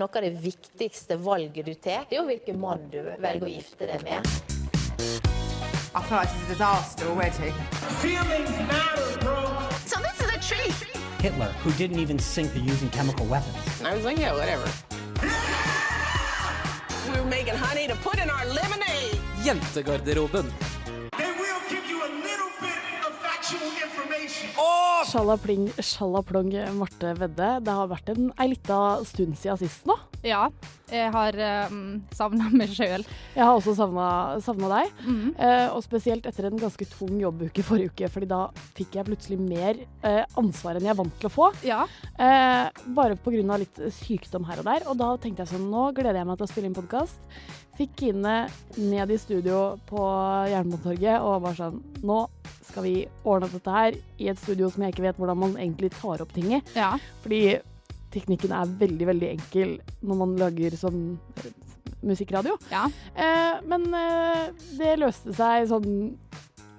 Noe av det viktigste valget du tar, det er jo hvilken mann du velger å gifte deg med. I feel like it's a disaster already. So this is a treat. Hitler, who didn't even sink the using chemical weapons. I was like, yeah, whatever. we were making honey to put in our lemonade. Jentegarderoben. Sjalapling, sjalaplang, Marte Vedde. Det har vært en ei lita stund siden sist nå. Ja, jeg har um, savna meg sjøl. Jeg har også savna deg. Mm. Uh, og spesielt etter en ganske tung jobbuke forrige uke, fordi da fikk jeg plutselig mer uh, ansvar enn jeg er vant til å få. Ja. Uh, bare pga. litt sykdom her og der. Og da tenkte jeg sånn, nå gleder jeg meg til å spille inn podkast. Fikk Kine ned i studio på Jernbanetorget og var sånn Nå skal vi ordne dette her i et studio som jeg ikke vet hvordan man egentlig tar opp ting i. Ja. Fordi teknikken er veldig, veldig enkel når man lager sånn eh, musikkradio. Ja. Eh, men eh, det løste seg sånn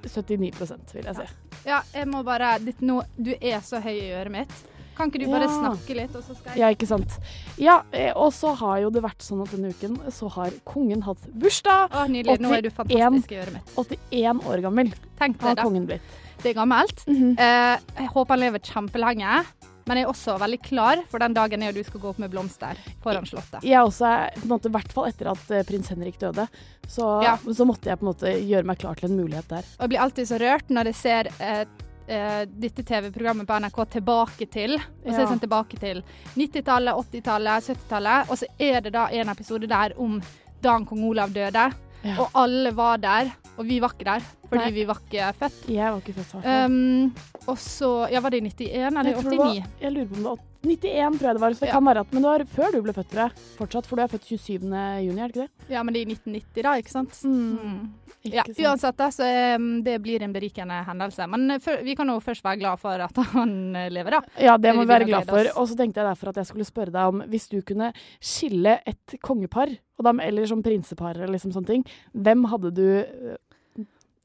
79% vil jeg si. ja, jeg må bare ditt nå, Du er så høy i øret mitt. Kan ikke du bare Ja. snakke litt, og så skal jeg Ja, ikke sant. Ja, eh, og så har jo det vært sånn at denne uken så har kongen hatt bursdag. Å, nydelig. Nå er du fantastisk i øret mitt. 81 år gammel Tenk har da. kongen blitt. Det er gammelt. Mhm. eh, jeg håper han lever kjempelenge. Men jeg er også veldig klar for den dagen jeg og du skal gå opp med blomster foran Slottet. Jeg også er på en måte, i hvert fall etter at eh, prins Henrik døde, så, Ja. så måtte jeg på en måte gjøre meg klar til en mulighet der. Og jeg blir alltid så rørt når jeg ser eh, eh, dette TV-programmet på NRK tilbake til. Og så er det sånn tilbake til 90-tallet, 80-tallet, 70-tallet. Og så er det da en episode der om dagen kong Olav døde. Ja. Og alle var der, og vi var ikke der fordi Nei. vi var ikke født. Jeg var ikke født, i. Um, og så Ja, var det i 91 eller Jeg tror det var- 89? Jeg lurer på om det var 91, tror jeg det var. Så det Ja. kan være at, men det var før du ble født, tror jeg. Fortsatt, for du er født 27. juni, er det ikke det? Ja, men det er i 1990, da, ikke sant? Mm. Ikke Ja, sant. uansett, da, så um, det blir en berikende hendelse. Men for, vi kan jo først være glad for at han eh, lever, da. Ja, det må vi være glad for. Og så tenkte jeg derfor at jeg skulle spørre deg om hvis du kunne skille et kongepar, og dem, eller som prinsepar eller liksom sånne ting, hvem hadde du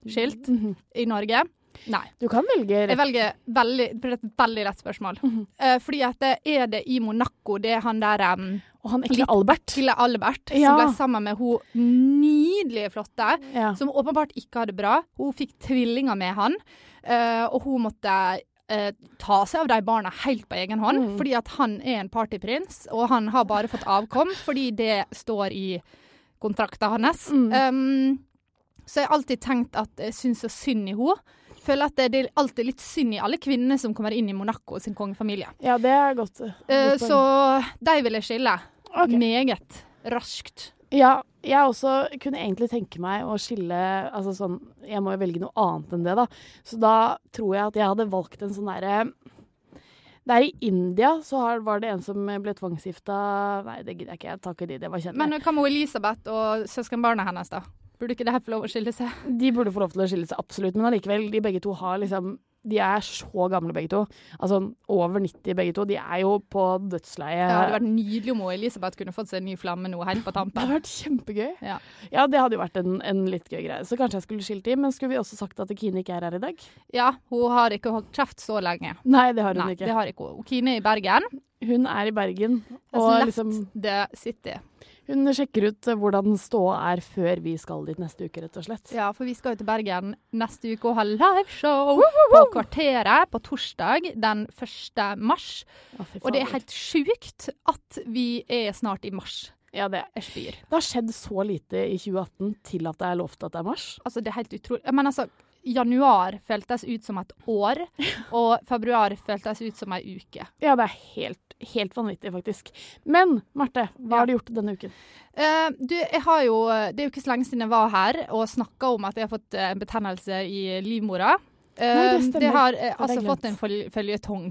Skilt Mhm. i Norge? Nei. Du kan velge Jeg velger veldig, det et veldig lett spørsmål. Mm -hmm. uh, fordi at det er det i Monaco, det er han der um, Og han ekle Albert. Lille Albert, Ja. som ble sammen med hun nydelige, flotte, Ja. som åpenbart ikke hadde det bra. Hun fikk tvillinger med han, uh, og hun måtte eh, ta seg av de barna helt på egen hånd, Mm. fordi at han er en partyprins, og han har bare fått avkom fordi det står i kontrakten hans. Mm. Um, så jeg har alltid tenkt at jeg syns så synd i henne. Føler at det, det er alltid litt synd i alle kvinner som kommer inn i Monaco sin kongefamilie. Ja, det er godt. godt Eh, så de vil jeg skille. Okay. Meget raskt. Ja, jeg også kunne egentlig tenke meg å skille altså sånn, Jeg må jo velge noe annet enn det, da. Så da tror jeg at jeg hadde valgt en sånn derre Der i India så har, var det en som ble tvangsgifta Nei, det gidder jeg ikke. Jeg tar ikke de, det var kjent. Men hva med Elisabeth og søskenbarnet hennes, da? Burde ikke det her få lov å skille seg? De burde få lov til å skille seg, absolutt. Men allikevel, de begge to har liksom De er så gamle, begge to. Altså over 90, begge to. De er jo på dødsleiet. Det hadde vært nydelig om Elisabeth kunne fått seg en ny flamme nå helt på tampen. Det hadde vært kjempegøy. Ja. Ja, det hadde jo vært en, en litt gøy greie. Så kanskje jeg skulle skilt dem. Men skulle vi også sagt at Kine ikke er her i dag? Ja, hun har ikke holdt kjeft så lenge. Nei, det har hun Nei, ikke. det har ikke hun. Kine er i Bergen. Hun er i Bergen. Og liksom sitter city. Hun sjekker ut eh, hvordan ståa er før vi skal dit neste uke, rett og slett. Ja, for vi skal jo til Bergen neste uke og ha liveshow på Kvarteret på torsdag den 1. mars. Å, Og det er helt sjukt at vi er snart i mars. ja, det, er spyr. det har skjedd så lite i 2018 til at det er lovt at det er mars. Altså, det er helt utrolig. Men altså, januar føltes ut som et år, og februar føltes ut som ei uke. Ja, det er helt, helt vanvittig, faktisk. Men Marte, hva Ja. har du gjort denne uken? Uh, du, jeg har jo Det er jo ikke så lenge siden jeg var her og snakka om at jeg har fått eh, en betennelse i livmora. Eh, Nei, det stemmer. det har eh, altså fått en føl- føljetong.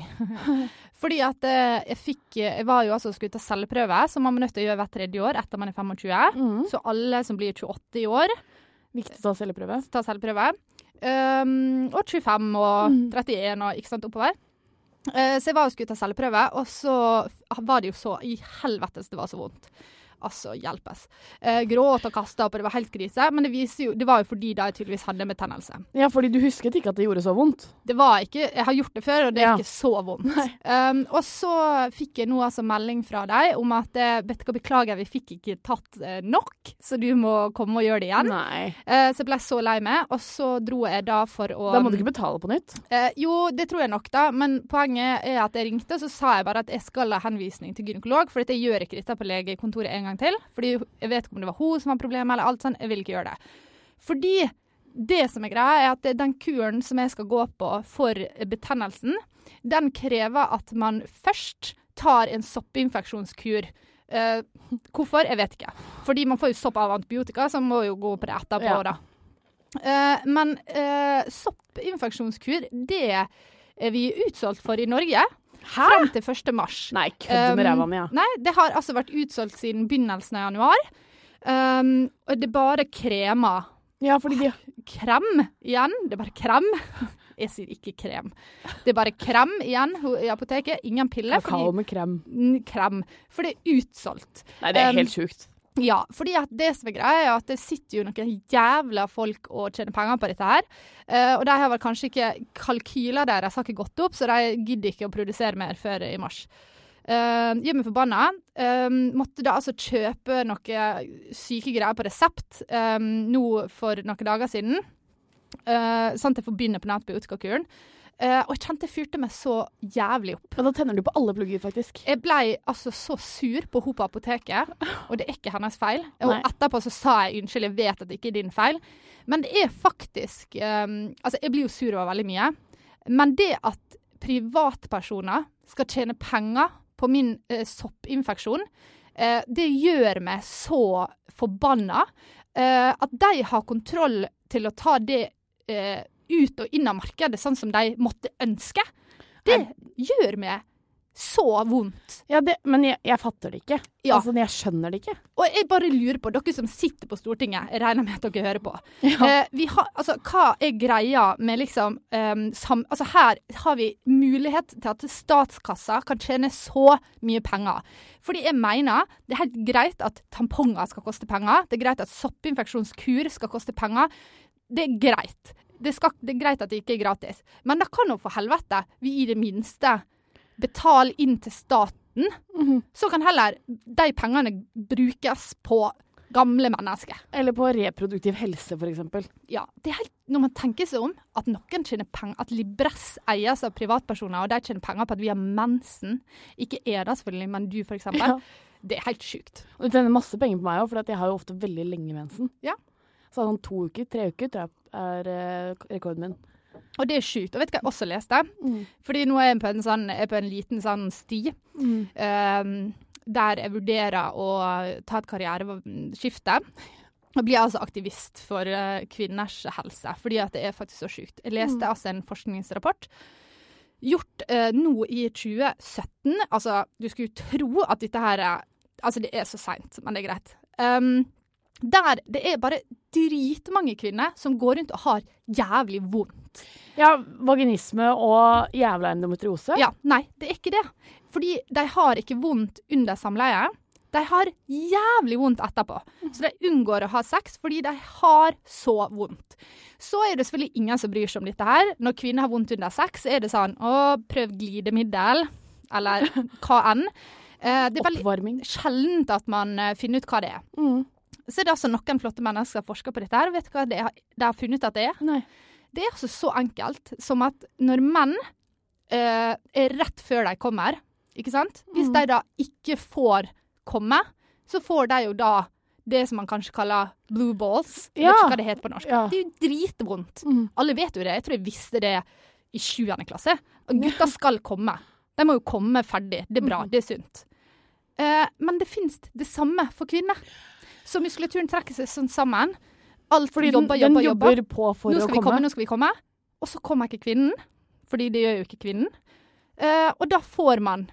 Fordi at eh, jeg fikk Jeg var jo altså skulle ta celleprøve, som man er nødt til å gjøre hvert tredje år etter man er 25. Mm. Så alle som blir 28 i år, Viktig å ta celleprøve. ta celleprøve. Um, og 25 og Mm. 31 og ikke sant, oppover. Eh, så jeg var og skulle ta celleprøve, og så var det jo så i helvetes det var så vondt. Altså, hjelpes. Eh, gråt og kasta opp, og det var helt krise. Men det, jo, det var jo fordi de tydeligvis hadde en betennelse. Ja, fordi du husket ikke at det gjorde så vondt. Det var ikke Jeg har gjort det før, og det er Ja. ikke så vondt. Um, og så fikk jeg nå altså melding fra deg om at eh, vet du hva, beklager, vi fikk ikke tatt eh, nok, så du må komme og gjøre det igjen. Eh, så jeg ble så lei meg, og så dro jeg da for å Da må du ikke betale på nytt. Eh, jo, det tror jeg nok, da. Men poenget er at jeg ringte, og så sa jeg bare at jeg skal ha henvisning til gynekolog. For jeg gjør ikke dette på legekontoret en gang til. Fordi jeg vet ikke om det var hun som var problemet, eller alt sånt. Jeg vil ikke gjøre det. Fordi det som er greia, er at den kuren som jeg skal gå på for betennelsen, den krever at man først tar en soppinfeksjonskur. Eh, hvorfor? Jeg vet ikke. Fordi man får jo sopp av antibiotika, så man må jo gå på det etterpå, Ja. da. Eh, men eh, soppinfeksjonskur, det er vi utsolgt for i Norge. Frem til 1. mars. Nei, kødder med Um, ræva mi, ja. Nei, det har altså vært utsolgt siden begynnelsen av januar. Um, og det er bare kremer. Ja, fordi de Krem igjen. Det er bare krem. Jeg sier ikke krem. Det er bare krem igjen i apoteket. Ingen piller. Kakao med krem. Krem. For det er utsolgt. Nei, det er Um, helt sjukt. Ja, fordi det som er greia, er at det sitter jo noen jævla folk og tjener penger på dette her. Uh, og de har vel kanskje ikke Kalkyler deres har ikke gått opp, så de gidder ikke å produsere mer før i mars. Uh, gjør meg forbanna. Um, måtte da altså kjøpe noe syke greier på resept um, nå for noen dager siden. Uh, sånn at jeg får begynne på antibiotikakuren. Eh, og jeg kjente jeg fyrte meg så jævlig opp. Men da tenner du på alle plugger, faktisk. Jeg ble altså så sur på henne på apoteket, og det er ikke hennes feil. Og etterpå så sa jeg unnskyld, jeg vet at det ikke er din feil. Men det er faktisk um, Altså, jeg blir jo sur over veldig mye. Men det at privatpersoner skal tjene penger på min uh, soppinfeksjon, uh, det gjør meg så forbanna. At de har kontroll til å ta det ut og inn av markedet sånn som de måtte ønske, det gjør meg så vondt. Ja, det, men jeg, jeg fatter det ikke. Ja. Altså, jeg skjønner det ikke. Og jeg bare lurer på, dere som sitter på Stortinget, jeg regner med at dere hører på. Eh, vi har, altså, hva er greia med liksom um, sam, Altså, her har vi mulighet til at statskassa kan tjene så mye penger. Fordi jeg mener det er helt greit at tamponger skal koste penger. Det er greit at soppinfeksjonskur skal koste penger. Det er greit. Det, skal, det er greit at det ikke er gratis. Men da kan jo for helvete vi i det minste betale inn til staten. Så kan heller de pengene brukes på gamle mennesker. Eller på reproduktiv helse, eksempel. Ja, det er helt, Når man tenker seg om at noen tjener penger, at Libress eies av privatpersoner, og de tjener penger på at vi har mensen, ikke Eda selvfølgelig, men du eksempel, Ja. det er helt sjukt. Og du tjener masse penger på meg òg, for jeg har jo ofte veldig lenge mensen. Ja. Så sånn to uker, tre uker, tror jeg er eh, rekorden min. Og det er sjukt. Og vet du hva jeg også leste? Mm. Fordi nå er jeg på en, sånn, på en liten sånn sti. ehm, der jeg vurderer å ta et karriereskifte. Og bli altså aktivist for eh, kvinners helse, fordi at det er faktisk så sjukt. Jeg leste Mm. altså en forskningsrapport gjort eh, nå i 2017. Altså, du skulle jo tro at dette her er Altså, det er så seint, men det er greit. Um, der det er bare dritmange kvinner som går rundt og har jævlig vondt. Ja, vaginisme og jævla endometriose. Ja, nei, det er ikke det. Fordi de har ikke vondt under samleie. De har jævlig vondt etterpå. Så de unngår å ha sex fordi de har så vondt. Så er det selvfølgelig ingen som bryr seg om dette her. Når kvinner har vondt under sex, er det sånn å, prøv glidemiddel, eller hva enn. Eh, det er veldig sjeldent at man eh, finner ut hva det er. Mm. Så er det altså noen flotte mennesker som forska på dette her. Vet du hva de har, de har funnet ut at det er? Nei. Det er altså så enkelt som at når menn eh, er rett før de kommer, ikke sant? Hvis Mm. de da ikke får komme, så får de jo da det som man kanskje kaller blue balls. Jeg Ja. vet ikke hva det heter på norsk. Ja. Det er jo dritvondt. Mm. Alle vet jo det. Jeg tror jeg visste det i sjuende klasse. Og gutta skal komme. De må jo komme ferdig. Det er Mm. bra. Det er sunt. Eh, men det fins det samme for kvinner. Så muskulaturen trekker seg sånn sammen. Alt Fordi den, jobber, den jobber, jobber. jobber på for nå å skal vi komme. komme, nå skal vi komme. Og så kommer ikke kvinnen, fordi det gjør jo ikke kvinnen. Uh, og da får man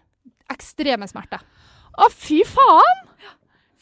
ekstreme smerter. Å, fy faen!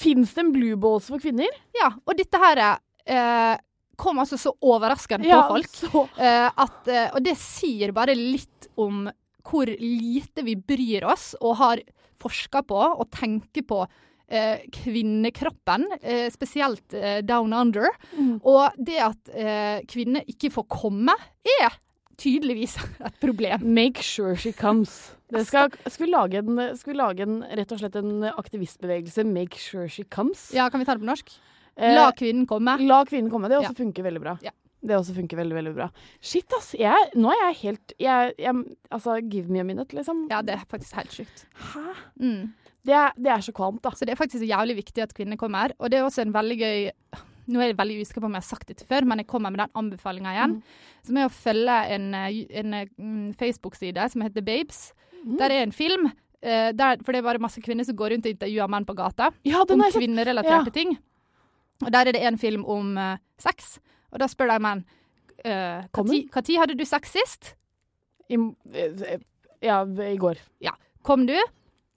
Fins det en blue balls for kvinner? Ja, og dette her uh, kom altså så overraskende Ja, på folk. så- eh, at, og det sier bare litt om hvor lite vi bryr oss og har forska på og tenker på eh, kvinnekroppen, eh, spesielt eh, down under. Mm. Og det at eh, kvinner ikke får komme, er tydeligvis et problem. Make sure she comes. Det skal, skal, vi lage en, skal vi lage en, rett og slett en aktivistbevegelse? Make sure she comes. Ja, kan vi ta det på norsk? Eh, La kvinnen komme. La kvinnen komme. Det også Ja. funker veldig bra. Ja. Det også funker veldig, veldig bra. Shit, ass. Jeg, nå er jeg helt jeg, jeg, Altså, give me a minute, liksom. Ja, det er faktisk helt sjukt. Hæ? Mm. Det det er så kvalmt, da. Så det er faktisk jævlig viktig at kvinner kommer. Og det er også en veldig gøy Nå er jeg veldig usikker på om jeg har sagt dette før, men jeg kommer med den anbefalinga igjen. Som er å følge en, eh, en mm, Facebook-side som heter Babes. Der er en film. eh, der, for det er bare masse kvinner som går rundt og intervjuer menn på gata. Ja, om kvinnerelaterte Ja. ting. Og der er det en film om uh, sex. Og da spør de menn uh? Når hadde du sex sist? I, eh, ja, i går. Ja. Kom du?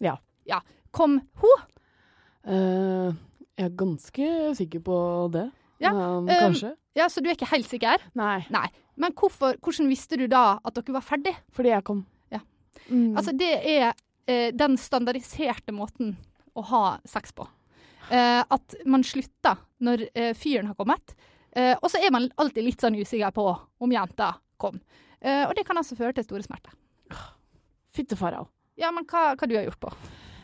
Ja. Ja. Kom hun? Uh, jeg er ganske sikker på det. Ja, Um, um, kanskje. Ja, Så du er ikke helt sikker? Nei, Nei. Men hvorfor, hvordan visste du da at dere var ferdig? fordi jeg kom. Ja. Mm. Altså, det er eh, den standardiserte måten å ha sex på. Eh, at man slutter når eh, fyren har kommet. Eh, og så er man alltid litt sånn usikker på om jenta kom. Eh, og det kan altså føre til store smerter. Fytte farao. Ja, men hva, hva du har gjort på?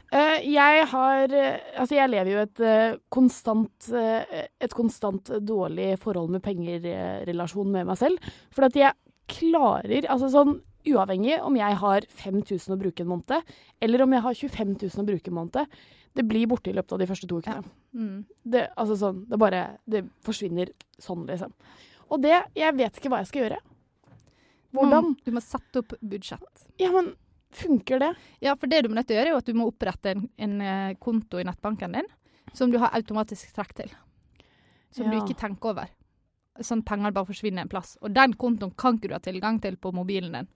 Eh, jeg har eh, Altså, jeg lever jo et eh, konstant Et konstant dårlig forhold med penger-relasjon med meg selv. For at jeg klarer Altså sånn uavhengig om jeg har 5000 å bruke en måned, eller om jeg har 25 000 å bruke en måned, det blir borte i løpet av de første to ukene. Mm. Det, altså sånn, det bare Det forsvinner sånn, liksom. Og det Jeg vet ikke hva jeg skal gjøre. Hvordan? Du må sette opp budsjett. Ja, men funker det? Ja, for det du må nødt til å gjøre, er jo at du må opprette en, en eh, konto i nettbanken din som du har automatisk trekk til. Som du ikke tenker over. Sånn penger bare forsvinner en plass. Og den kontoen kan ikke du ha tilgang til på mobilen din.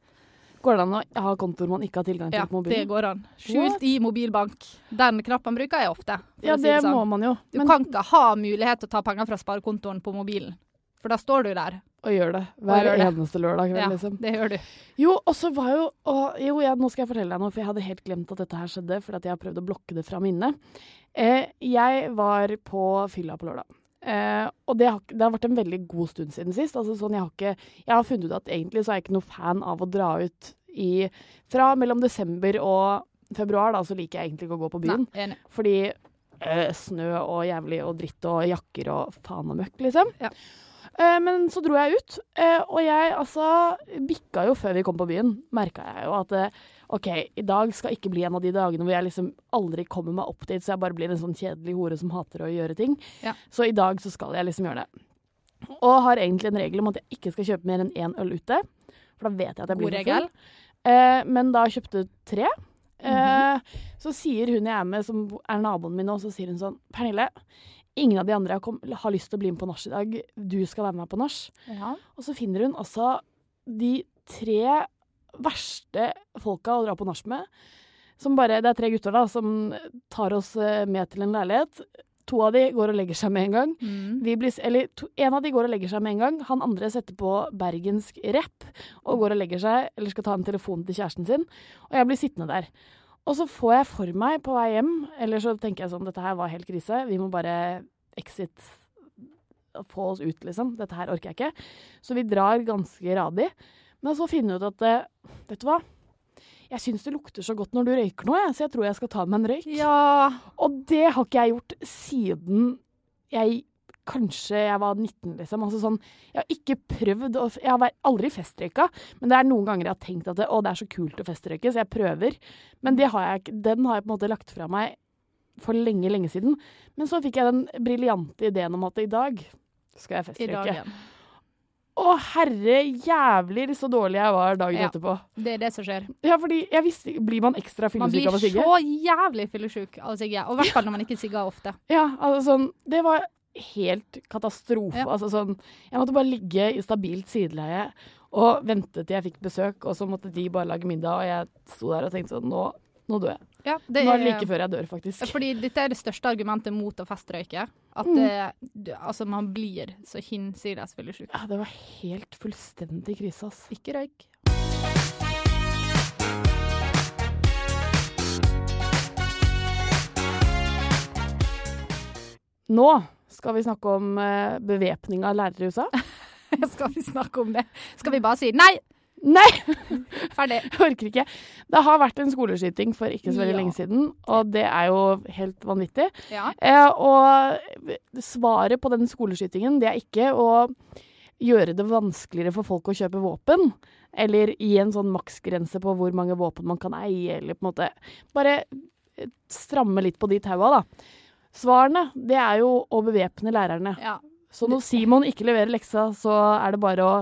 Går det an å ha kontoer man ikke har tilgang til Ja, på det går an. Skjult What? i mobilbank. Den knappen bruker jeg ofte. Ja, si det sånn. må man jo. Du Men kan ikke ha mulighet til å ta penger fra sparekontoen på mobilen. For da står du der. Å gjør det hver gjør det. eneste lørdag kveld, Ja, liksom. det gjør du. Jo, og så var jo og, Jo, ja, nå skal jeg fortelle deg noe, for jeg hadde helt glemt at dette her skjedde, fordi at jeg har prøvd å blokke det fra minnet. Eh, jeg var på fylla på lørdag. Eh, og det har, det har vært en veldig god stund siden sist. Altså sånn, jeg, har ikke, jeg har funnet ut at egentlig så er jeg ikke noe fan av å dra ut i Fra mellom desember og februar, da, så liker jeg egentlig ikke å gå på byen. Nei. Fordi eh, snø og jævlig og dritt og jakker og faen og møkk, liksom. Ja. Eh, men så dro jeg ut, eh, og jeg altså bikka jo før vi kom på byen. Merka jeg jo at eh, OK, i dag skal ikke bli en av de dagene hvor jeg liksom aldri kommer meg opp dit, så jeg bare blir en sånn kjedelig hore som hater å gjøre ting. Ja. Så i dag så skal jeg liksom gjøre det. Og har egentlig en regel om at jeg ikke skal kjøpe mer enn én øl ute. For da vet jeg at jeg blir for full. Eh, men da kjøpte tre. Eh, mm -hmm. så sier hun jeg er med, som er naboen min nå, så sier hun sånn Pernille, ingen av de andre kom, har lyst til å bli med på nach i dag. Du skal være med på nach. Ja. Og så finner hun altså de tre verste folka å dra på nach med. Som bare, det er tre gutter da, som tar oss eh, med til en leilighet. To av de går og legger seg med en gang. Mm. Vi blir, eller to, en av de går og legger seg med en gang. Han andre setter på bergensk rapp og går og legger seg, eller skal ta en telefon til kjæresten sin. Og jeg blir sittende der. Og så får jeg for meg på vei hjem, eller så tenker jeg sånn, dette her var helt krise. Vi må bare exit, få oss ut, liksom. Dette her orker jeg ikke. Så vi drar ganske radig. Men så finner jeg ut at, eh, vet du hva? Jeg syns det lukter så godt når du røyker nå, jeg, så jeg tror jeg skal ta meg en røyk. Ja. Og det har ikke jeg gjort siden jeg Kanskje jeg var 19, liksom. Altså sånn, jeg har ikke prøvd å Jeg har aldri festrøyka, men det er noen ganger jeg har tenkt at det, å, det er så kult å festrøyke, så jeg prøver. Men det har jeg, den har jeg på en måte lagt fra meg for lenge, lenge siden. Men så fikk jeg den briljante ideen om at i dag skal jeg festrøyke. Å herre jævlig så dårlig jeg var dagen Ja. etterpå. Det er det som skjer. Ja, fordi jeg visste Blir man ekstra Man fyllesyk blir av å sigge? så jævlig fyllesyk av å sigge. Og i hvert fall når man ikke sigger ofte. Ja, altså sånn Det var helt katastrofe. Ja. Altså sånn Jeg måtte bare ligge i stabilt sideleie og vente til jeg fikk besøk, og så måtte de bare lage middag, og jeg sto der og tenkte sånn Nå, nå dør jeg. Ja, det Nå er det like før jeg dør, faktisk. Fordi dette er det største argumentet mot å festrøyke. At Mm. det, du- altså man blir så hinsides fyllesyk. Ja, det var helt fullstendig krise, ass. Ikke røyk. Nå skal vi snakke om uh, bevæpning av lærere i USA. Skal vi snakke om det? Skal vi bare si nei? Nei! Ferdig. Orker ikke. Det har vært en skoleskyting for ikke så veldig Ja. lenge siden, og det er jo helt vanvittig. Ja. Eh, og svaret på den skoleskytingen, det er ikke å gjøre det vanskeligere for folk å kjøpe våpen, eller gi en sånn maksgrense på hvor mange våpen man kan eie, eller på en måte bare eh, stramme litt på de taua, da. Svarene, det er jo å bevæpne lærerne. Ja. Så når Simon ikke leverer leksa, så er det bare å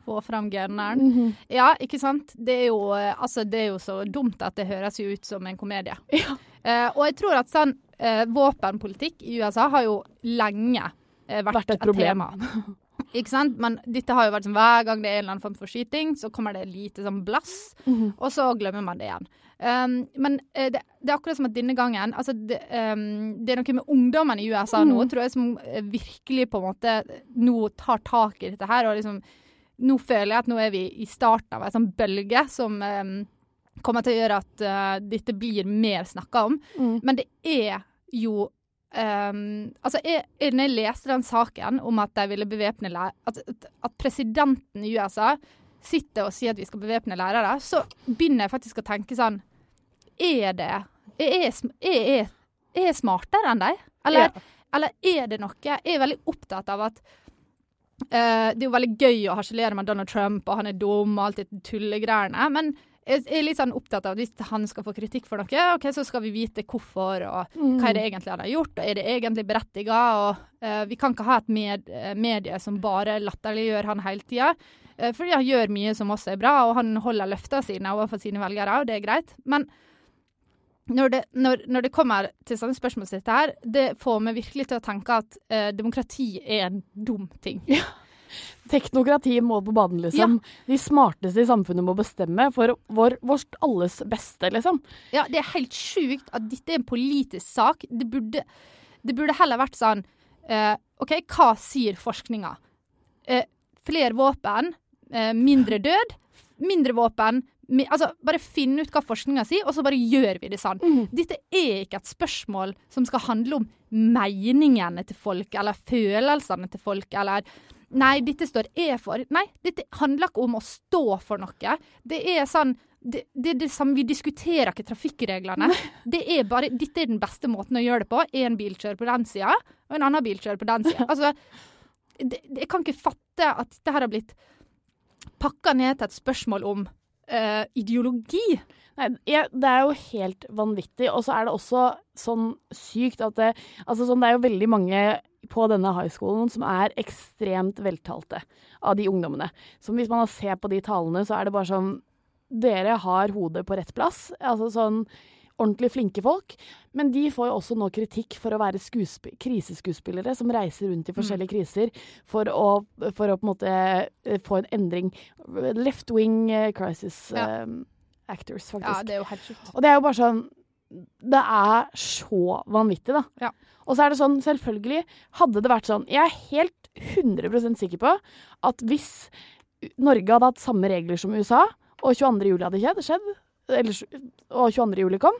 Få fram gerneren. Mm -hmm. Ja, ikke sant. Det er, jo, eh, altså, det er jo så dumt at det høres jo ut som en komedie. Eh, og jeg tror at sånn eh, våpenpolitikk i USA har jo lenge eh, vært, Vært et et tema. Ikke sant? Men dette har jo vært sånn hver gang det er en eller annen form for skyting, så kommer det lite sånn blass, Mhm. og så glemmer man det igjen. Um, men eh, det, det er akkurat som at denne gangen altså det, um, det er noe med ungdommen i USA nå, Mhm. tror jeg, som eh, virkelig på en måte nå tar tak i dette her. og liksom nå føler jeg at nå er vi i starten av en sånn bølge som um, kommer til å gjøre at uh, dette blir mer snakka om. Mm. Men det er jo um, Altså, jeg, når jeg leste den saken om at de ville bevæpne at, at, presidenten i USA sitter og sier at vi skal bevæpne lærere, så begynner jeg faktisk å tenke sånn Er det Er jeg, sm- er jeg, er jeg smartere enn dem? Eller, eller er det noe Jeg er veldig opptatt av at uh, det er jo veldig gøy å harselere med Donald Trump, og han er dum og alt det tullegreiene. Men jeg er litt sånn opptatt av at hvis han skal få kritikk for noe, ok, så skal vi vite hvorfor, og hva er det egentlig han har gjort, og er det egentlig berettiga? Og eh, vi kan ikke ha et med, eh, medie som bare latterliggjør han hele tida. Uh, fordi han gjør mye som også er bra, og han holder løftene sine overfor sine velgere, og det er greit. Men når det, når, når det kommer til sånne spørsmål som dette her, det får meg virkelig til å tenke at uh, demokrati er en dum ting. Teknokratiet må på banen, liksom. De smarteste i samfunnet må bestemme for vår, vårt alles beste, liksom. Ja, det er helt sjukt at dette er en politisk sak. Det burde, det burde heller vært sånn eh, OK, hva sier forskninga? Eh, flere våpen, eh, mindre død. Mindre våpen. Altså, bare finn ut hva forskninga sier, og så bare gjør vi det sånn. Dette er ikke et spørsmål som skal handle om meningene til folk, eller følelsene til folk, eller Nei, dette står jeg for. Nei, dette handler ikke om å stå for noe. Det er sånn det, det det samme, Vi diskuterer ikke trafikkreglene. Det er bare, dette er den beste måten å gjøre det på. En bil kjører på den sida, og en annen bil kjører på den sida. Altså, det, jeg kan ikke fatte at dette har blitt pakka ned til et spørsmål om uh, ideologi. Nei, det er jo helt vanvittig. Og så er det også sånn sykt at det Altså sånn, det er jo veldig mange på denne high schoolen som er ekstremt veltalte av de ungdommene. Så hvis man ser på de talene, så er det bare sånn Dere har hodet på rett plass. Altså sånn ordentlig flinke folk. Men de får jo også nå kritikk for å være skuesp- kriseskuespillere som reiser rundt i forskjellige kriser for å, for å på en måte eh, få en endring. Left wing eh, crisis Ja. um, actors, faktisk. Ja, det er jo helt sjukt. Og det er jo bare sånn Det er så vanvittig, da. Ja. Og så er det sånn, selvfølgelig, hadde det vært sånn Jeg er helt 100% sikker på at hvis Norge hadde hatt samme regler som USA, og 22. juli hadde skjedd, skjedd eller, og 22. juli kom,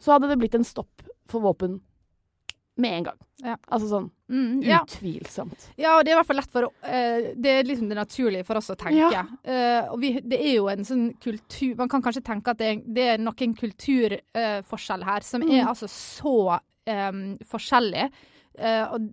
så hadde det blitt en stopp for våpen med en gang. Ja. Altså sånn Mm, ja. utvilsomt. Ja, og det er i hvert fall lett for uh, Det er liksom det naturlige for oss å tenke. Ja. Uh, og vi, det er jo en sånn kultur Man kan kanskje tenke at det er, det er noen kulturforskjell her som er Mm. altså så um, forskjellig. og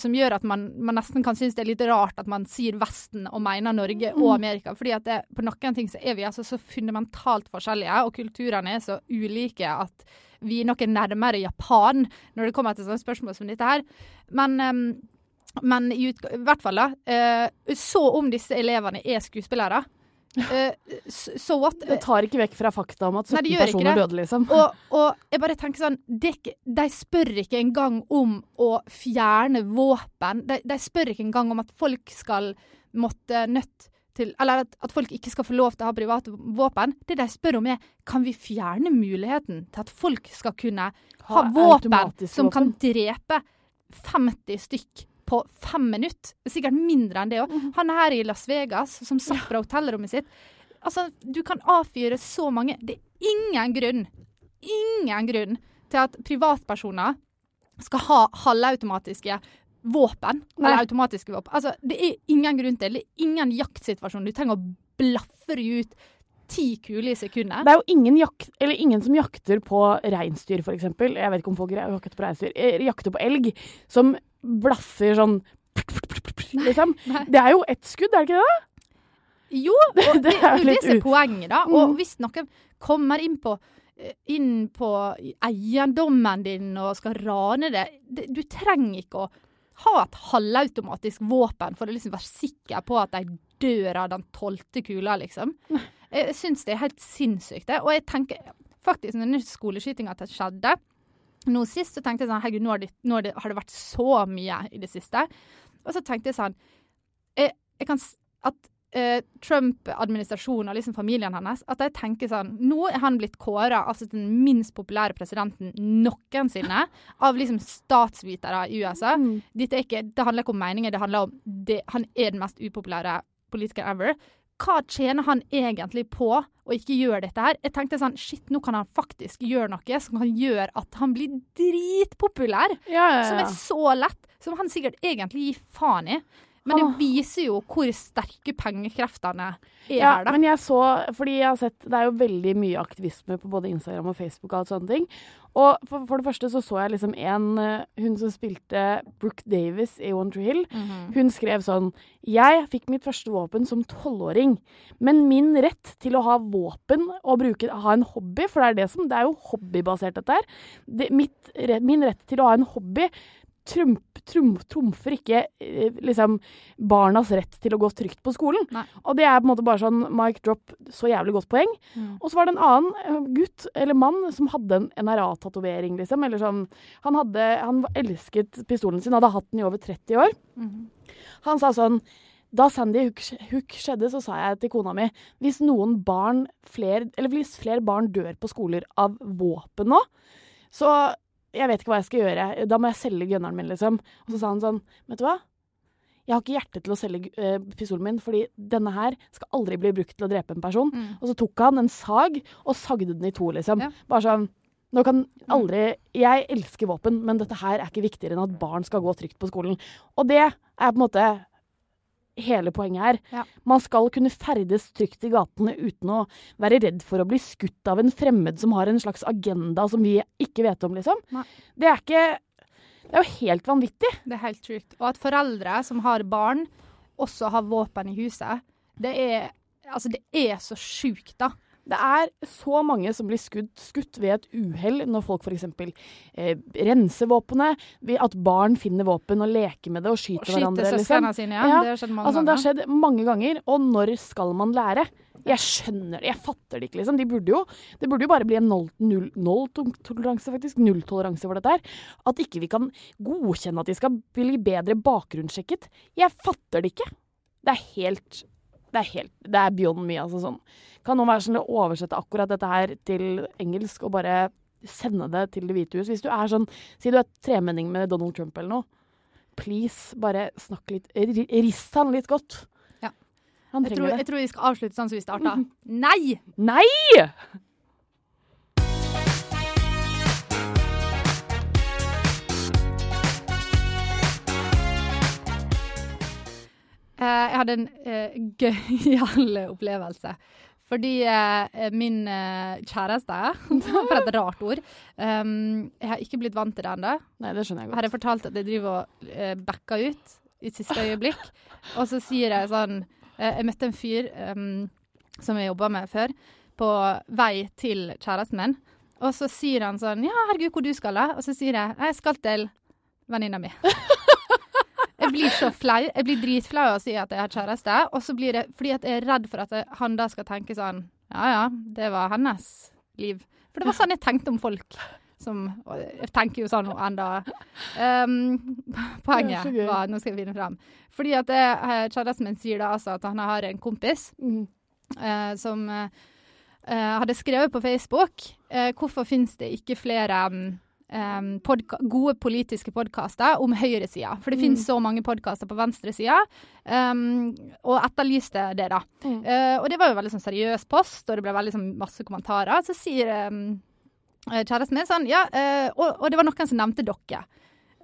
som gjør at man, man nesten kan synes det er litt rart at man sier Vesten og mener Norge og Mm. Amerika. fordi at det, på noen ting så er vi altså så fundamentalt forskjellige, og kulturene er så ulike at vi nok er nærmere Japan når det kommer til sånne spørsmål som dette her. Men, ehm, men i, hvert fall, da. eh, så om disse elevene er skuespillere. Eh, s- so what? Det tar ikke vekk fra fakta om at 17 Nei, personer døde, liksom. Og, og jeg bare tenker sånn ikke- De spør ikke engang om å fjerne våpen. De, de spør ikke engang om at folk skal måtte nødt til Eller at, at folk ikke skal få lov til å ha private våpen. Det de spør om er kan vi fjerne muligheten til at folk skal kunne ha, Ha våpen som som kan drepe 50 stykk på fem minutter. Sikkert mindre enn det òg. Mhm. Han er her i Las Vegas som satt fra hotellrommet sitt. Altså, du kan avfyre så mange Det er ingen grunn, ingen grunn til at privatpersoner skal ha halvautomatiske våpen. Nei. Eller automatiske våpen. Altså, det er ingen grunn til. Det er ingen jaktsituasjon. Du trenger å blafre ut ti kuler i sekundet. Det er jo ingen, jakt, eller ingen som jakter på reinsdyr, f.eks. Jeg vet ikke om folk jakter på reinsdyr. eh, Jakter på elg som blaffer sånn liksom. Det er jo ett skudd, er det ikke det? Jo, og det, Det er jo det som er poenget, da. Og Mm. hvis noen kommer inn på eh, inn på eiendommen din og skal rane det Du trenger ikke å ha et halvautomatisk våpen for å liksom være sikker på at de dør av den tolvte kula, liksom. Jeg syns det er helt sinnssykt, det. Og jeg tenker faktisk, når denne skoleskytinga skjedde nå sist, så tenkte jeg sånn Herregud, nå har det, nå har det, har det vært så mye i det siste. Og så tenkte jeg sånn jeg, jeg kan, At eh, Trump-administrasjonen og liksom familien hennes At jeg tenker sånn Nå er han blitt kåra altså den minst populære presidenten noensinne av liksom statsvitere i USA. Mm. Ikke, det handler ikke om meninger, det handler om det, Han er den mest upopulære politikeren ever. Hva tjener han egentlig på å ikke gjøre dette her? Jeg tenkte sånn, shit, nå kan han faktisk gjøre noe som kan gjøre at han blir dritpopulær. Ja, ja, Som er så lett, som han sikkert egentlig gir faen i. Men det viser jo hvor sterke pengekreftene er Ja, her, da. men jeg så Fordi jeg har sett Det er jo veldig mye aktivisme på både Instagram og Facebook og alt sånne ting. Og for, for det første så så jeg liksom en eh, Hun som spilte Brooke Davis i One Tree Hill. Mhm. Hun skrev sånn Jeg fikk mitt første våpen som tolvåring, men min rett til å ha våpen og bruke, ha en hobby, for det er det som Det er jo hobbybasert, dette her. Det, mitt, min rett til å ha en hobby trumfer ikke eh, liksom barnas rett til å gå trygt på skolen. Nei. Og det er på en måte bare sånn Mike drop, så jævlig godt poeng. Mm. Og så var det en annen eh, gutt, eller mann, som hadde en NRA-tatovering, liksom. Eller sånn Han hadde Han elsket pistolen sin, hadde hatt den i over 30 år. Mm. Han sa sånn da Sandy Hook, Hook skjedde, så sa jeg til kona mi hvis noen barn fler, eller hvis flere barn dør på skoler av våpen nå, så jeg vet ikke hva jeg skal gjøre. Da må jeg selge gunneren min, liksom. Og så sa han sånn, vet du hva? Jeg har ikke hjerte til å selge uh, pistolen min, fordi denne her skal aldri bli brukt til å drepe en person. Mm. Og så tok han en sag og sagde den i to, liksom. Ja. Bare sånn nå kan aldri Jeg elsker våpen, men dette her er ikke viktigere enn at barn skal gå trygt på skolen. Og det er på en måte hele poenget her. Ja. Man skal kunne ferdes trygt i gatene uten å være redd for å bli skutt av en fremmed som har en slags agenda som vi ikke vet om, liksom. Nei. Det er ikke Det er jo helt vanvittig. Det er helt sjukt. Og at foreldre som har barn, også har våpen i huset, det er Altså, det er så sjukt, da. Det er så mange som blir skutt, skutt ved et uhell når folk f.eks. Eh, renser våpenet, at barn finner våpen og leker med det og skyter, Skyte hverandre. søsknene Liksom. sine, ja. Ja, Det har skjedd mange altså, det har skjedd mange ganger, og når skal man lære? Jeg skjønner det, jeg fatter det ikke, liksom. De burde jo, det burde jo bare bli en null- null- faktisk. Nulltoleranse for dette her. At ikke vi kan godkjenne at de skal bli bedre bakgrunnssjekket. Jeg fatter det ikke. Det er helt Det er helt Det er beyond me, altså sånn. Kan noen være sånn å oversette akkurat dette her til engelsk og bare sende det til Det hvite hus? Hvis du er sånn Si du er tremenning med Donald Trump eller noe. Please, bare snakk litt ri- Rist han litt godt. Ja. Han Jeg tror, det. jeg tror vi skal avslutte sånn som vi starta. Nei! Nei! Jeg hadde en eh, gøyal opplevelse. Fordi eh, min eh, kjæreste For et rart ord. Um, jeg har ikke blitt vant til det ennå. Nei, det skjønner jeg godt. Har jeg fortalt at jeg driver og eh, backer ut i siste øyeblikk. og så sier jeg sånn eh, Jeg møtte en fyr um, som jeg jobba med før, på vei til kjæresten min. Og så sier han sånn Ja, herregud, hvor du skal da? Og så sier jeg Jeg skal til venninna mi. Jeg blir så flau. Jeg blir dritflau av å si at jeg har kjæreste. Og så blir det fordi at jeg er redd for at han da skal tenke sånn Ja ja, det var hennes liv. For det var sånn jeg tenkte om folk. Som, jeg tenker jo sånn enda um, Poenget var Nå skal jeg finne fram. Fordi at eh, kjæresten min sier da altså at han har en kompis mm. uh, som eh, hadde skrevet på Facebook uh, hvorfor finnes det ikke flere um, um, gode politiske podkaster om høyresida. For det Mm. finnes så mange podkaster på venstresida, um, og etterlyste det, da. Mm. Uh, og det var jo veldig sånn seriøs post, og det ble veldig sånn masse kommentarer. Så sier um, kjæresten min sånn Ja, uh, og, og det var noen som nevnte dere.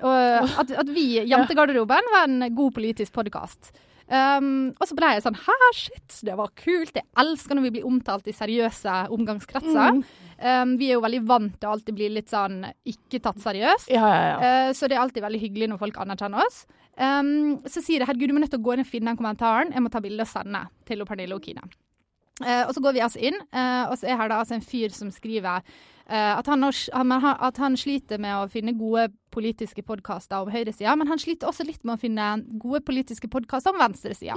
Og at, at vi, Jentegarderoben, var en god politisk podkast. Um, og så ble jeg sånn Hæ, shit, det var kult. Jeg elsker når vi blir omtalt i seriøse omgangskretser. Mm. Um, vi er jo veldig vant til å alltid bli litt sånn ikke tatt seriøst. Ja, ja, ja. Uh, så det er alltid veldig hyggelig når folk anerkjenner oss. Um, så sier jeg herregud, du må nødt til å gå inn og finne den kommentaren. Jeg må ta bilde og sende til Pernille og Kine. Uh, og så går vi altså inn, uh, og så er her da altså en fyr som skriver at, han, at han sliter med å finne gode politiske podkaster om høyresida, men han sliter også litt med å finne gode politiske podkaster om venstresida.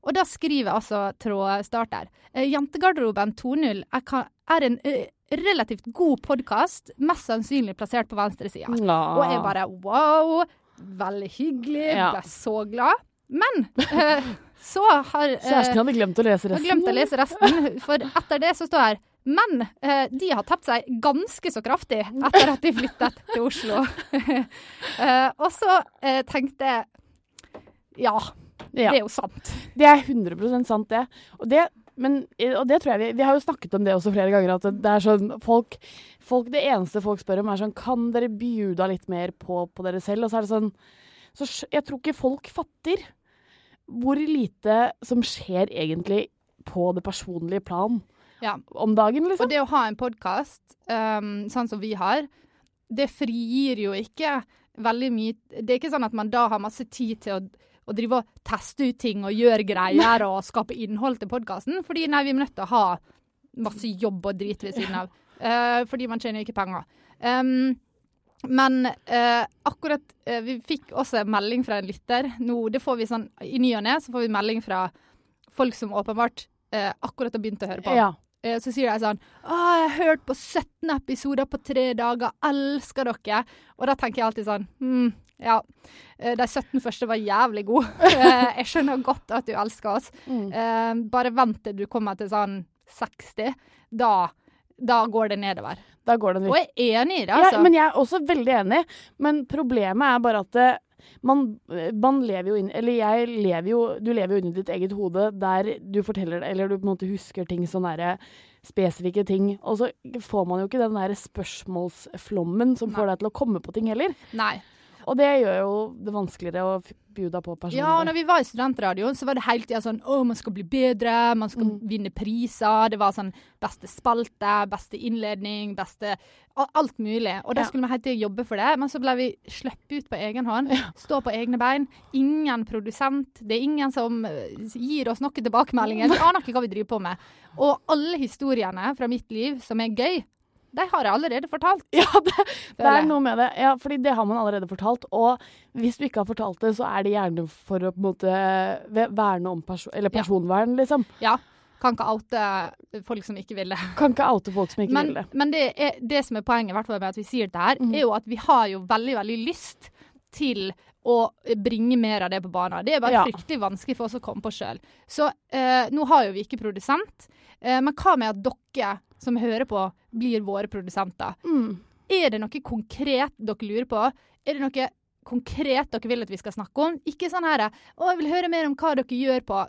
Og da skriver altså trådstarter eh, Jentegarderoben 2.0 er, en eh, relativt god podkast, mest sannsynlig plassert på venstresida. Ja. Og jeg bare wow, veldig hyggelig, Ja. ble så glad. Men eh, så har eh, Kjæresten hadde glemt å lese resten. glemt å lese resten, for etter det så står her men eh, de har tapt seg ganske så kraftig etter at de flyttet til Oslo. eh, og så eh, tenkte jeg ja, det er jo sant. Det er 100% sant, det. Og det, men, og det tror jeg vi Vi har jo snakket om det også flere ganger, at det er sånn folk, folk Det eneste folk spør om, er sånn Kan dere bjuda litt mer på, på dere selv? Og så er det sånn så Jeg tror ikke folk fatter hvor lite som skjer egentlig på det personlige plan Ja. om dagen, liksom. Og det å ha en podkast, sånn som vi har, det frigir jo ikke veldig mye Det er ikke sånn at man da har masse tid til å, å drive og teste ut ting og gjøre greier og skape innhold til podkasten, fordi nei, vi er nødt til å ha masse jobb og drit ved siden av. Uh, fordi man tjener ikke penger. Um, men uh, akkurat uh, Vi fikk også en melding fra en lytter. Nå, det får vi sånn, I ny og ne så får vi melding fra folk som åpenbart akkurat har begynt å høre på. Ja. Eh, Så sier de sånn Å, jeg har hørt på 17 episoder på tre dager, elsker dere. Og da tenker jeg alltid sånn Hm, ja. eh, De 17 første var jævlig gode. Eh, jeg skjønner godt at du elsker oss. Mm. Bare vent til du kommer til sånn 60. Da, da går det nedover. Da går det nedover. Og jeg er enig i det, altså. Ja, men jeg er også veldig enig. Men problemet er bare at det, man, man lever jo inn Eller jeg lever jo Du lever jo inni ditt eget hode der du forteller eller du på en måte husker ting sånn derre spesifikke ting. Og så får man jo ikke den der spørsmålsflommen som får deg til å komme på ting heller. Nei. Og det gjør jo det vanskeligere å bjuda på personlig. Ja, når vi var i studentradioen, så var det hele tida sånn Å, man skal bli bedre, man skal Mm. vinne priser. Det var sånn beste spalte, beste innledning, beste Alt mulig. Og da Ja. skulle vi ha til å jobbe for det. Men så ble vi sluppet ut på egen hånd. Stå på egne bein. Ingen produsent. Det er ingen som eh, gir oss noen tilbakemeldinger. Vi aner ikke hva vi driver på med. Og alle historiene fra mitt liv som er gøy, de har jeg allerede fortalt. Ja, det, det er noe med det. Ja, fordi det har man allerede fortalt. Og hvis du ikke har fortalt det, så er det gjerne for å på en måte ve- verne om perso eller Ja. liksom. Ja. Kan ikke oute folk som ikke vil det. Kan ikke oute folk som ikke men, vil det. Men det, er, det som er poenget hvert fall med at vi sier det her, mm. er jo at vi har jo veldig, veldig lyst til å bringe mer av det på banen. Det er bare Ja. fryktelig vanskelig for oss å komme på sjøl. Så eh, nå har jo vi ikke produsent, eh, men hva med at dere som hører på, blir våre produsenter? Mm. Er det noe konkret dere lurer på? Er det noe konkret dere vil at vi skal snakke om? Ikke sånn her 'Å, jeg vil høre mer om hva dere gjør på'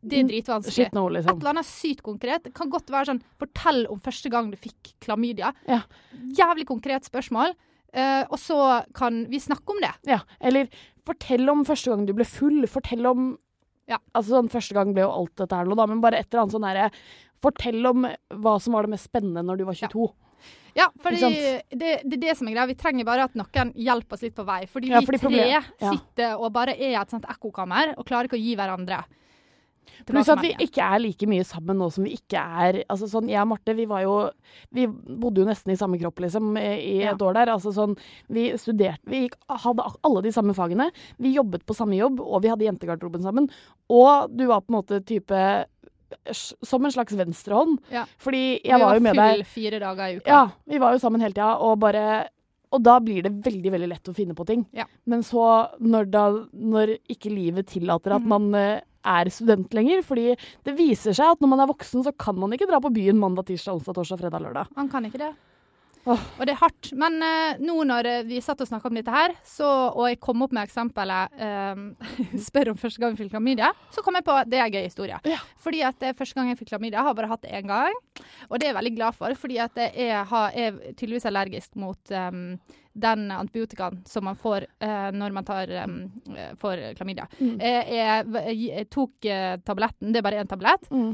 Det er dritvanskelig. Shit no, liksom. Et eller annet sykt konkret. Det kan godt være sånn Fortell om første gang du fikk klamydia. Ja. Jævlig konkret spørsmål. Uh, og så kan vi snakke om det. Ja, eller fortell om første gang du ble full. Fortell om Ja. Altså sånn, Første gang ble jo alt dette her noe, da, men bare et eller annet sånn herre Fortell om hva som var det mest spennende når du var 22. Ja, fordi Ikke det, det er det som er greia. Vi trenger bare at noen hjelper oss litt på vei. Fordi Ja, vi fordi tre problem- ja. sitter og bare er et sånt ekkokammer og klarer ikke å gi hverandre Pluss at vi ikke er like mye sammen nå som vi ikke er altså sånn, Jeg og Marte vi var jo Vi bodde jo nesten i samme kropp, liksom, i Ja. et år der. Altså sånn Vi studerte Vi gikk- hadde alle de samme fagene. Vi jobbet på samme jobb, og vi hadde jentegarderoben sammen. Og du var på en måte type Som en slags venstrehånd. Ja. Fordi Vi jeg var jo med full deg fire dager i uka. Ja, vi var jo sammen hele tida, og bare og da blir det veldig veldig lett å finne på ting. Ja. Men så, når, da, når ikke livet tillater at Mhm. man eh, er student lenger Fordi det viser seg at når man er voksen, så kan man ikke dra på byen mandag, tirsdag, onsdag, torsdag, fredag, lørdag. Man kan ikke det. Åh. Og det er hardt. Men uh, nå når eh, vi satt og snakka om dette her, så, og jeg kom opp med eksempelet eh, Spør om første gang jeg fikk klamydia, så kom jeg på at det er en gøy historie. Ja. Fordi at det første gang jeg fikk klamydia, har jeg bare hatt det én gang. Og det er jeg veldig glad for, fordi at jeg er, har- er tydeligvis allergisk mot um, den antibiotikaen som man får uh, når man tar, um, får klamydia. Mm. Jeg, jeg, jeg tok tabletten, det er bare én tablett. Mm.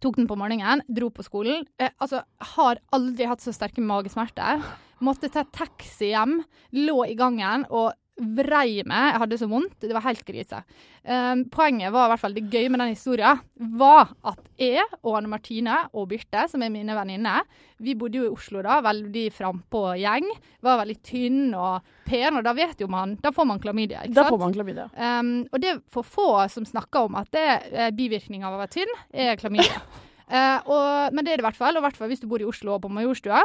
Tok den på morgenen, dro på skolen. Eh, altså, har aldri hatt så sterke magesmerter. Måtte ta taxi hjem. Lå i gangen og vrei meg. Jeg hadde så vondt. Det var helt krise. Um, poenget var i hvert fall det gøye med den historien, var at jeg og Anne Martine og Birte, som er mine venninner, vi bodde jo i Oslo da, veldig frampå gjeng. Var veldig tynn og pen, og da vet jo man Da får man klamydia, ikke sant? Da får man klamydia. Um, og det er for få som snakker om at det er bivirkning av å være tynn, er klamydia. uh, og, men det er det i hvert fall, og i hvert fall hvis du bor i Oslo og på Majorstua.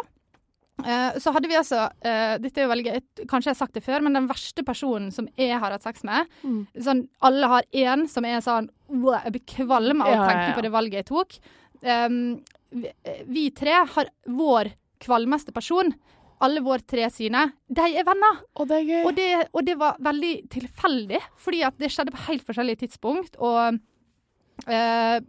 Eh, så hadde vi altså eh, Dette er jo veldig gøy, kanskje jeg har sagt det før, men den verste personen som jeg har hatt sex med Mm. sånn, Alle har én som er sånn «Åh, Jeg blir kvalm av å tenke på det valget jeg tok. Um, vi, vi tre har vår kvalmeste person. Alle våre tre sine. De er venner. Og det er. Og det, og det var veldig tilfeldig, fordi at det skjedde på helt forskjellige tidspunkt. Og eh,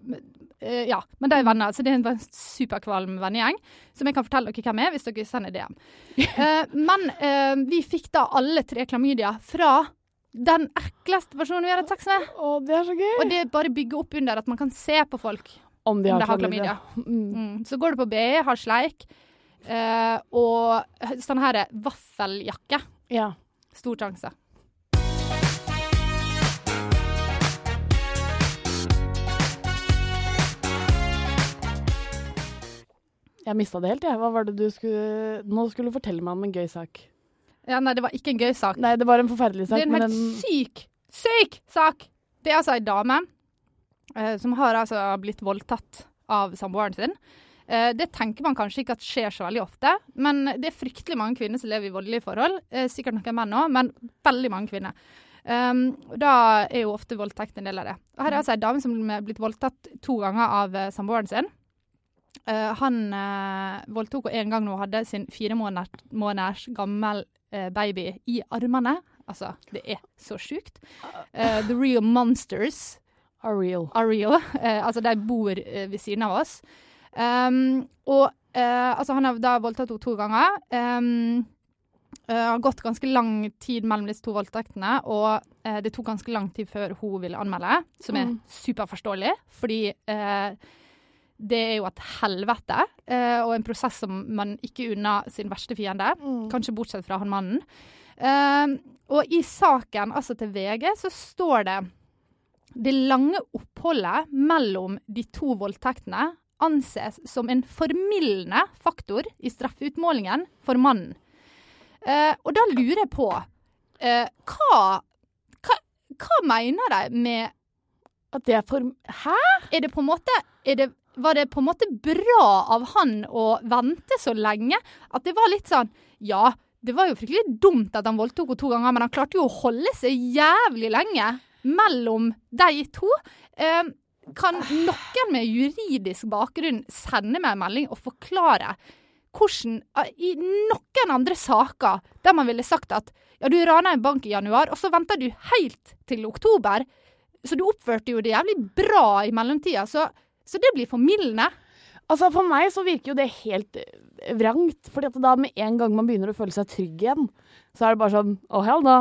eh, Ja, men de er venner. Så det er en superkvalm vennegjeng som jeg kan fortelle dere hvem er, hvis dere sender DM. Eh, men eh, vi fikk da alle tre klamydia fra den ekleste personen vi har hatt sex med. Å, det er så gøy. Og det bare bygger opp under at man kan se på folk om de om har de har klamydia. klamydia. Mm. Mm. Så går du på BI, har sleik, og sånn her vaffeljakke. Ja. Stor sjanse. Jeg mista det helt, jeg. Hva var det du skulle Nå skulle du fortelle meg om en gøy sak. Ja, nei, det var ikke en gøy sak. Nei, det var en forferdelig sak, det er en helt den syk, syk sak! Det er altså ei dame eh, som har altså blitt voldtatt av samboeren sin. Eh, det tenker man kanskje ikke at skjer så veldig ofte, men det er fryktelig mange kvinner som lever i voldelige forhold. Eh, sikkert noen menn òg, men veldig mange kvinner. Um, da er jo ofte voldtekt en del av det. Og her er altså ei dame som er blitt voldtatt to ganger av eh, samboeren sin. Eh, han uh, voldtok henne en gang når hun hadde sin fire måneder, måneders gammel uh, baby i armene. Altså, det er så sjukt. The real monsters are real. are real. Altså, de bor ved siden av oss. Um, og altså, han har da voldtatt henne to ganger. Um, det har gått ganske lang tid mellom disse to voldtektene, og det tok ganske lang tid før hun ville anmelde, som er Mm. superforståelig, fordi det er jo et helvete, eh, og en prosess som man ikke unner sin verste fiende, Mm. kanskje bortsett fra han mannen. Eh, og i saken, altså til VG, så står det det lange oppholdet mellom de to voldtektene anses som en formildende faktor i straffeutmålingen for mannen. Eh, og da lurer jeg på eh, hva, hva, hva mener de med At det er for Hæ? Er det på en måte er det, Var det på en måte bra av han å vente så lenge? At det var litt sånn Ja, det var jo fryktelig dumt at han voldtok henne to ganger, men han klarte jo å holde seg jævlig lenge mellom de to. Eh, kan noen med juridisk bakgrunn sende meg en melding og forklare hvordan eh, I noen andre saker der man ville sagt at ja, du rana en bank i januar, og så venta du helt til oktober, så du oppførte jo det jævlig bra i mellomtida, så, så det blir formildende. Altså For meg så virker jo det helt eh, vrangt. Fordi at da med en gang man begynner å føle seg trygg igjen, så er det bare sånn Å, hell da.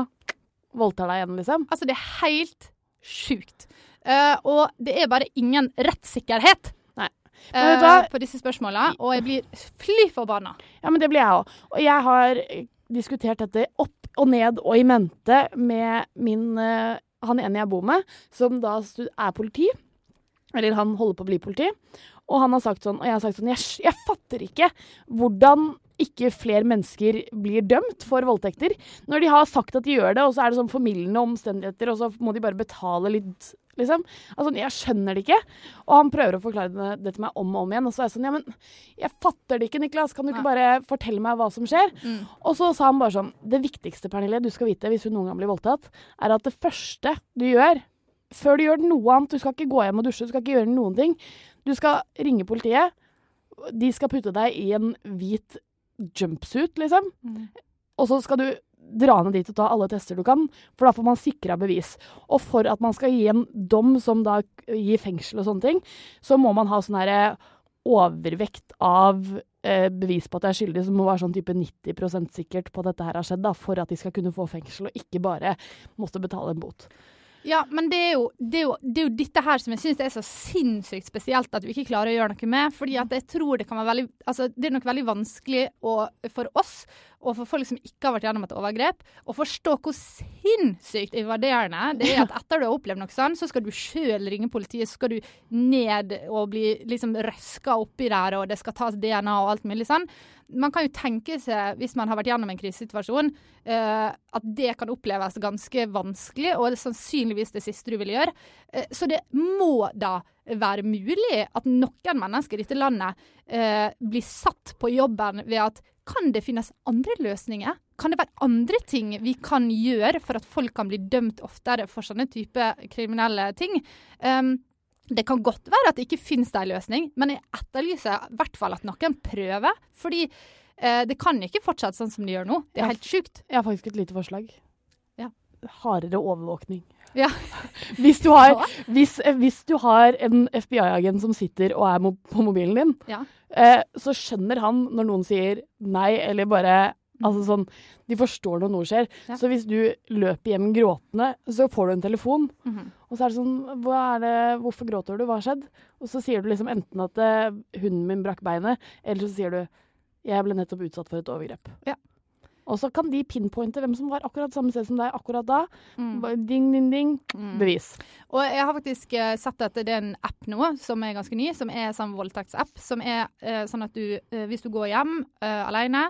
Voldtar deg igjen, liksom. Altså, det er helt sjukt. Uh, og det er bare ingen rettssikkerhet hva? på disse spørsmålene, og jeg blir fly forbanna. Ja, men det blir jeg òg. Og jeg har diskutert dette opp og ned og i mente med min Han ene jeg bor med, som da er politi. Eller han holder på å bli politi. Og han har sagt sånn, og jeg har sagt sånn Jeg, jeg fatter ikke hvordan ikke flere mennesker blir dømt for voldtekter. Når de har sagt at de gjør det, og så er det sånn formildende omstendigheter, og så må de bare betale litt, liksom. Altså, jeg skjønner det ikke. Og han prøver å forklare det, til meg om og om igjen, og så er jeg sånn Ja, men jeg fatter det ikke, Niklas. Kan du ikke bare fortelle meg hva som skjer? Og så sa han bare sånn Det viktigste, Pernille, du skal vite hvis hun noen gang blir voldtatt, er at det første du gjør før du gjør noe annet, du skal ikke gå hjem og dusje, du skal ikke gjøre noen ting. Du skal ringe politiet. De skal putte deg i en hvit jumpsuit, liksom. Og så skal du dra ned dit og ta alle tester du kan, for da får man sikra bevis. Og for at man skal gi en dom som da gir fengsel og sånne ting, så må man ha sånn herre overvekt av eh, bevis på at jeg er skyldig, som må være sånn type 90% sikkert på at dette her har skjedd, da, for at de skal kunne få fengsel, og ikke bare måtte betale en bot. Ja, men det er, jo, det, er jo, det er jo dette her som jeg syns er så sinnssykt spesielt at vi ikke klarer å gjøre noe med. fordi at jeg tror det kan være veldig altså Det er nok veldig vanskelig å, for oss og for folk som ikke har vært gjennom et overgrep, å forstå hvor sinnssykt invaderende det er at etter du har opplevd noe sånn, så skal du sjøl ringe politiet, så skal du ned og bli liksom røska oppi der, og det skal tas DNA og alt mulig sånn. Man kan jo tenke seg, hvis man har vært gjennom en krisesituasjon, eh, at det kan oppleves ganske vanskelig, og det er sannsynligvis det siste du vil gjøre. Eh, så det må da være mulig at noen mennesker i dette landet eh, blir satt på jobben ved at kan det finnes andre løsninger? Kan det være andre ting vi kan gjøre for at folk kan bli dømt oftere for sånne type kriminelle ting? Um, det kan godt være at det ikke finnes en løsning, men jeg etterlyser i hvert fall at noen prøver. Fordi eh, det kan ikke fortsette sånn som det gjør nå. Det er helt sjukt. Jeg har faktisk et lite forslag. Ja. Hardere overvåkning. Ja. Hvis du har, hvis, hvis du har en FBI-agent som sitter og er på mobilen din, Ja. eh, så skjønner han når noen sier nei, eller bare Altså sånn De forstår når noe skjer. Ja. Så hvis du løper hjem gråtende, så får du en telefon. Mhm. Og så er det sånn er det, Hvorfor gråter du? Hva har skjedd? Og så sier du liksom enten at eh, hunden min brakk beinet, eller så sier du Jeg ble nettopp utsatt for et overgrep. Ja. Og så kan de pinpointe hvem som var akkurat samme sted som deg akkurat da. Mm. Ding, Ding, ding, ding. Bevis. Og jeg har faktisk uh, sett at det er en app nå som er ganske ny, som er sånn voldtektsapp. Som er uh, sånn at du, uh, hvis du går hjem alene,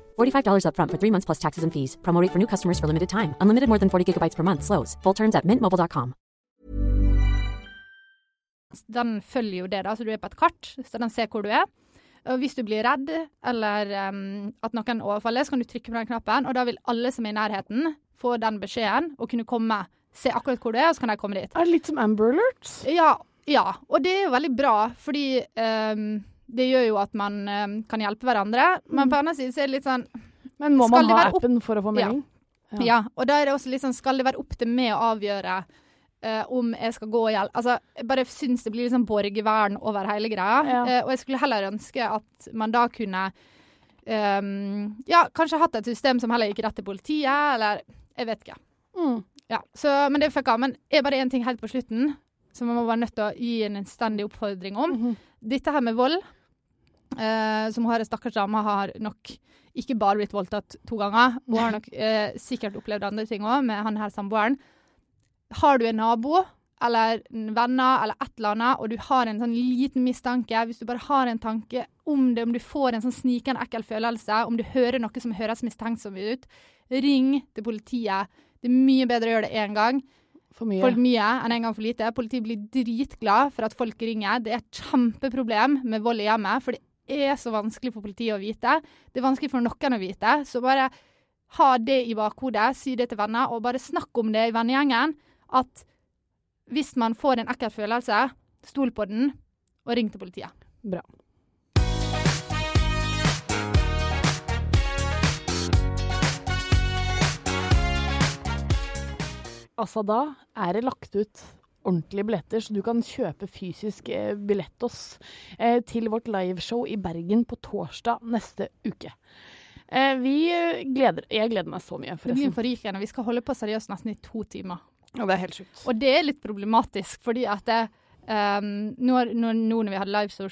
$45 upfront for three months plus taxes and fees. Promo for new customers for limited time. Unlimited more than 40 gigabytes per month. Slows. Full terms at mintmobile.com. den følger jo det, da, så du er på et kart, så den ser hvor du er. Og hvis du blir redd, eller um, at noen overfaller, så kan du trykke på den knappen, og da vil alle som er i nærheten, få den beskjeden og kunne komme, se akkurat hvor du er, og så kan de komme dit. Er det litt som Amber Alerts? Ja, ja. og det er jo veldig bra, fordi um, det gjør jo at man um, kan hjelpe hverandre. Men på den andre siden så er det litt sånn Men må man ha appen for å få melding? Ja. og da er det også litt sånn Skal det være opp til meg å avgjøre uh, om jeg skal gå og hjelpe Altså, jeg bare syns det blir sånn borgervern over hele greia. Ja. Uh, og jeg skulle heller ønske at man da kunne um, Ja, kanskje hatt et system som heller gikk rett til politiet, eller Jeg vet ikke. Mm. Ja, så, men det fucka. Men er bare én ting helt på slutten som man må være nødt til å gi en innstendig oppfordring om. Mhm. Dette her med vold, eh, som har stakkars dame har nok ikke bare blitt voldtatt to ganger. Hun har nok uh, sikkert opplevd andre ting òg med han her samboeren. Har du en nabo eller venner eller et eller annet, og du har en sånn liten mistanke, hvis du bare har en tanke om det, om du får en sånn snikende ekkel følelse, om du hører noe som høres mistenksomt ut, ring til politiet. Det er mye bedre å gjøre det én gang For mye. for mye enn en gang for lite. Politiet blir dritglad for at folk ringer. Det er et kjempeproblem med vold i hjemmet, for det er så vanskelig for politiet å vite. Det er vanskelig for noen å vite. Så bare ha det i bakhodet, si det til venner, og bare snakk om det i vennegjengen. At hvis man får en ekkel følelse, stol på den, og ring til politiet. Bra. Altså, da er det lagt ut ordentlige billetter, så du kan kjøpe fysisk eh, billett oss eh, til vårt liveshow i Bergen på torsdag neste uke. Eh, vi gleder Jeg gleder meg så mye, Det blir forresten. forrykende. Vi skal holde på seriøst nesten i to timer. Og det er helt sjukt. Og det er litt problematisk, fordi at det, um, nå, når, nå når vi hadde liveshow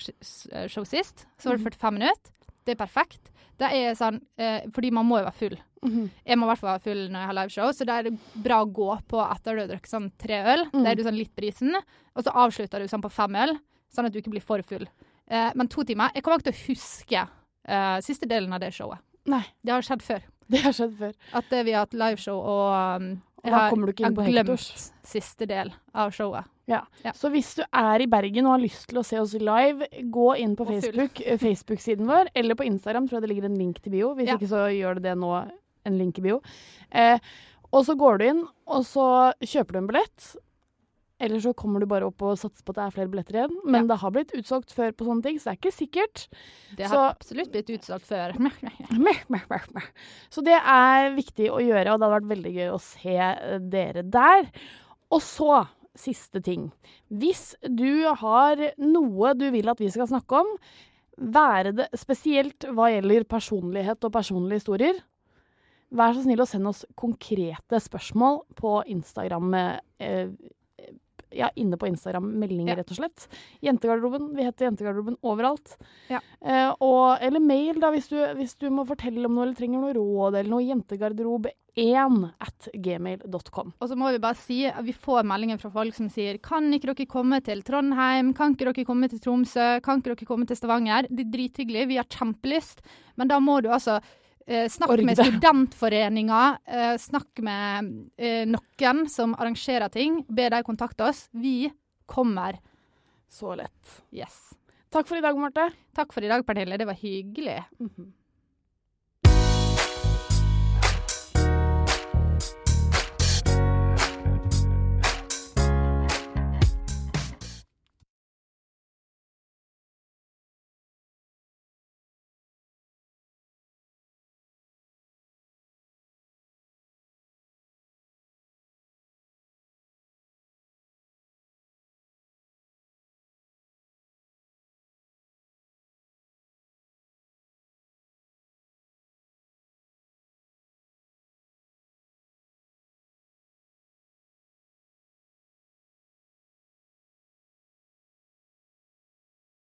show sist, så var det 45 minutter. Det er perfekt. Det er sånn, uh, fordi man må jo være full. Jeg må i hvert fall være full når jeg har liveshow, så da er det bra å gå på etter du har drukket sånn tre øl. Da er du sånn litt brisen, og så avslutter du sånn på fem øl, sånn at du ikke blir for full. Eh, men to timer Jeg kommer ikke til å huske eh, siste delen av det showet. Nei, Det har skjedd før. det har skjedd før. At eh, vi har hatt liveshow, og um, jeg har, jeg har glemt Hektors. siste del av showet. Ja. Ja. Så hvis du er i Bergen og har lyst til å se oss live, gå inn på Facebook-siden Facebook-siden vår, eller på Instagram, tror jeg det ligger en link til bio. Hvis Ja. ikke så gjør du det nå, en link i bio. Eh, og så går du inn, og så kjøper du en billett. Eller så kommer du bare opp og satser på at det er flere billetter igjen. Men Ja. det har blitt utsolgt før på sånne ting, så det er ikke sikkert. Det Så- har absolutt blitt utsolgt før. Så det er viktig å gjøre, og det hadde vært veldig gøy å se eh, dere der. Og så, siste ting. Hvis du har noe du vil at vi skal snakke om, være det spesielt hva gjelder personlighet og personlige historier, vær så snill å sende oss konkrete spørsmål på Instagram. Eh, ja, inne på Instagram, meldinger, Ja. rett og slett. Jentegarderoben. Vi heter Jentegarderoben overalt. Ja. Eh, og, eller mail, da, hvis du, hvis du må fortelle om noe eller trenger noe råd eller noe. Jentegarderob1 at gmail.com. Og så må vi bare si vi får meldinger fra folk som sier kan ikke dere komme til Trondheim, kan ikke dere komme til Tromsø, kan ikke dere komme til Stavanger. Det er drithyggelig, vi har kjempelyst, men da må du altså eh, snakke Org med studentforeninga, eh, snakke med eh, noen som arrangerer ting, be dem kontakte oss. Vi kommer. Så lett. Yes. Takk for i dag, Marte. Takk for i dag, Pernille. Det var hyggelig. Mhm.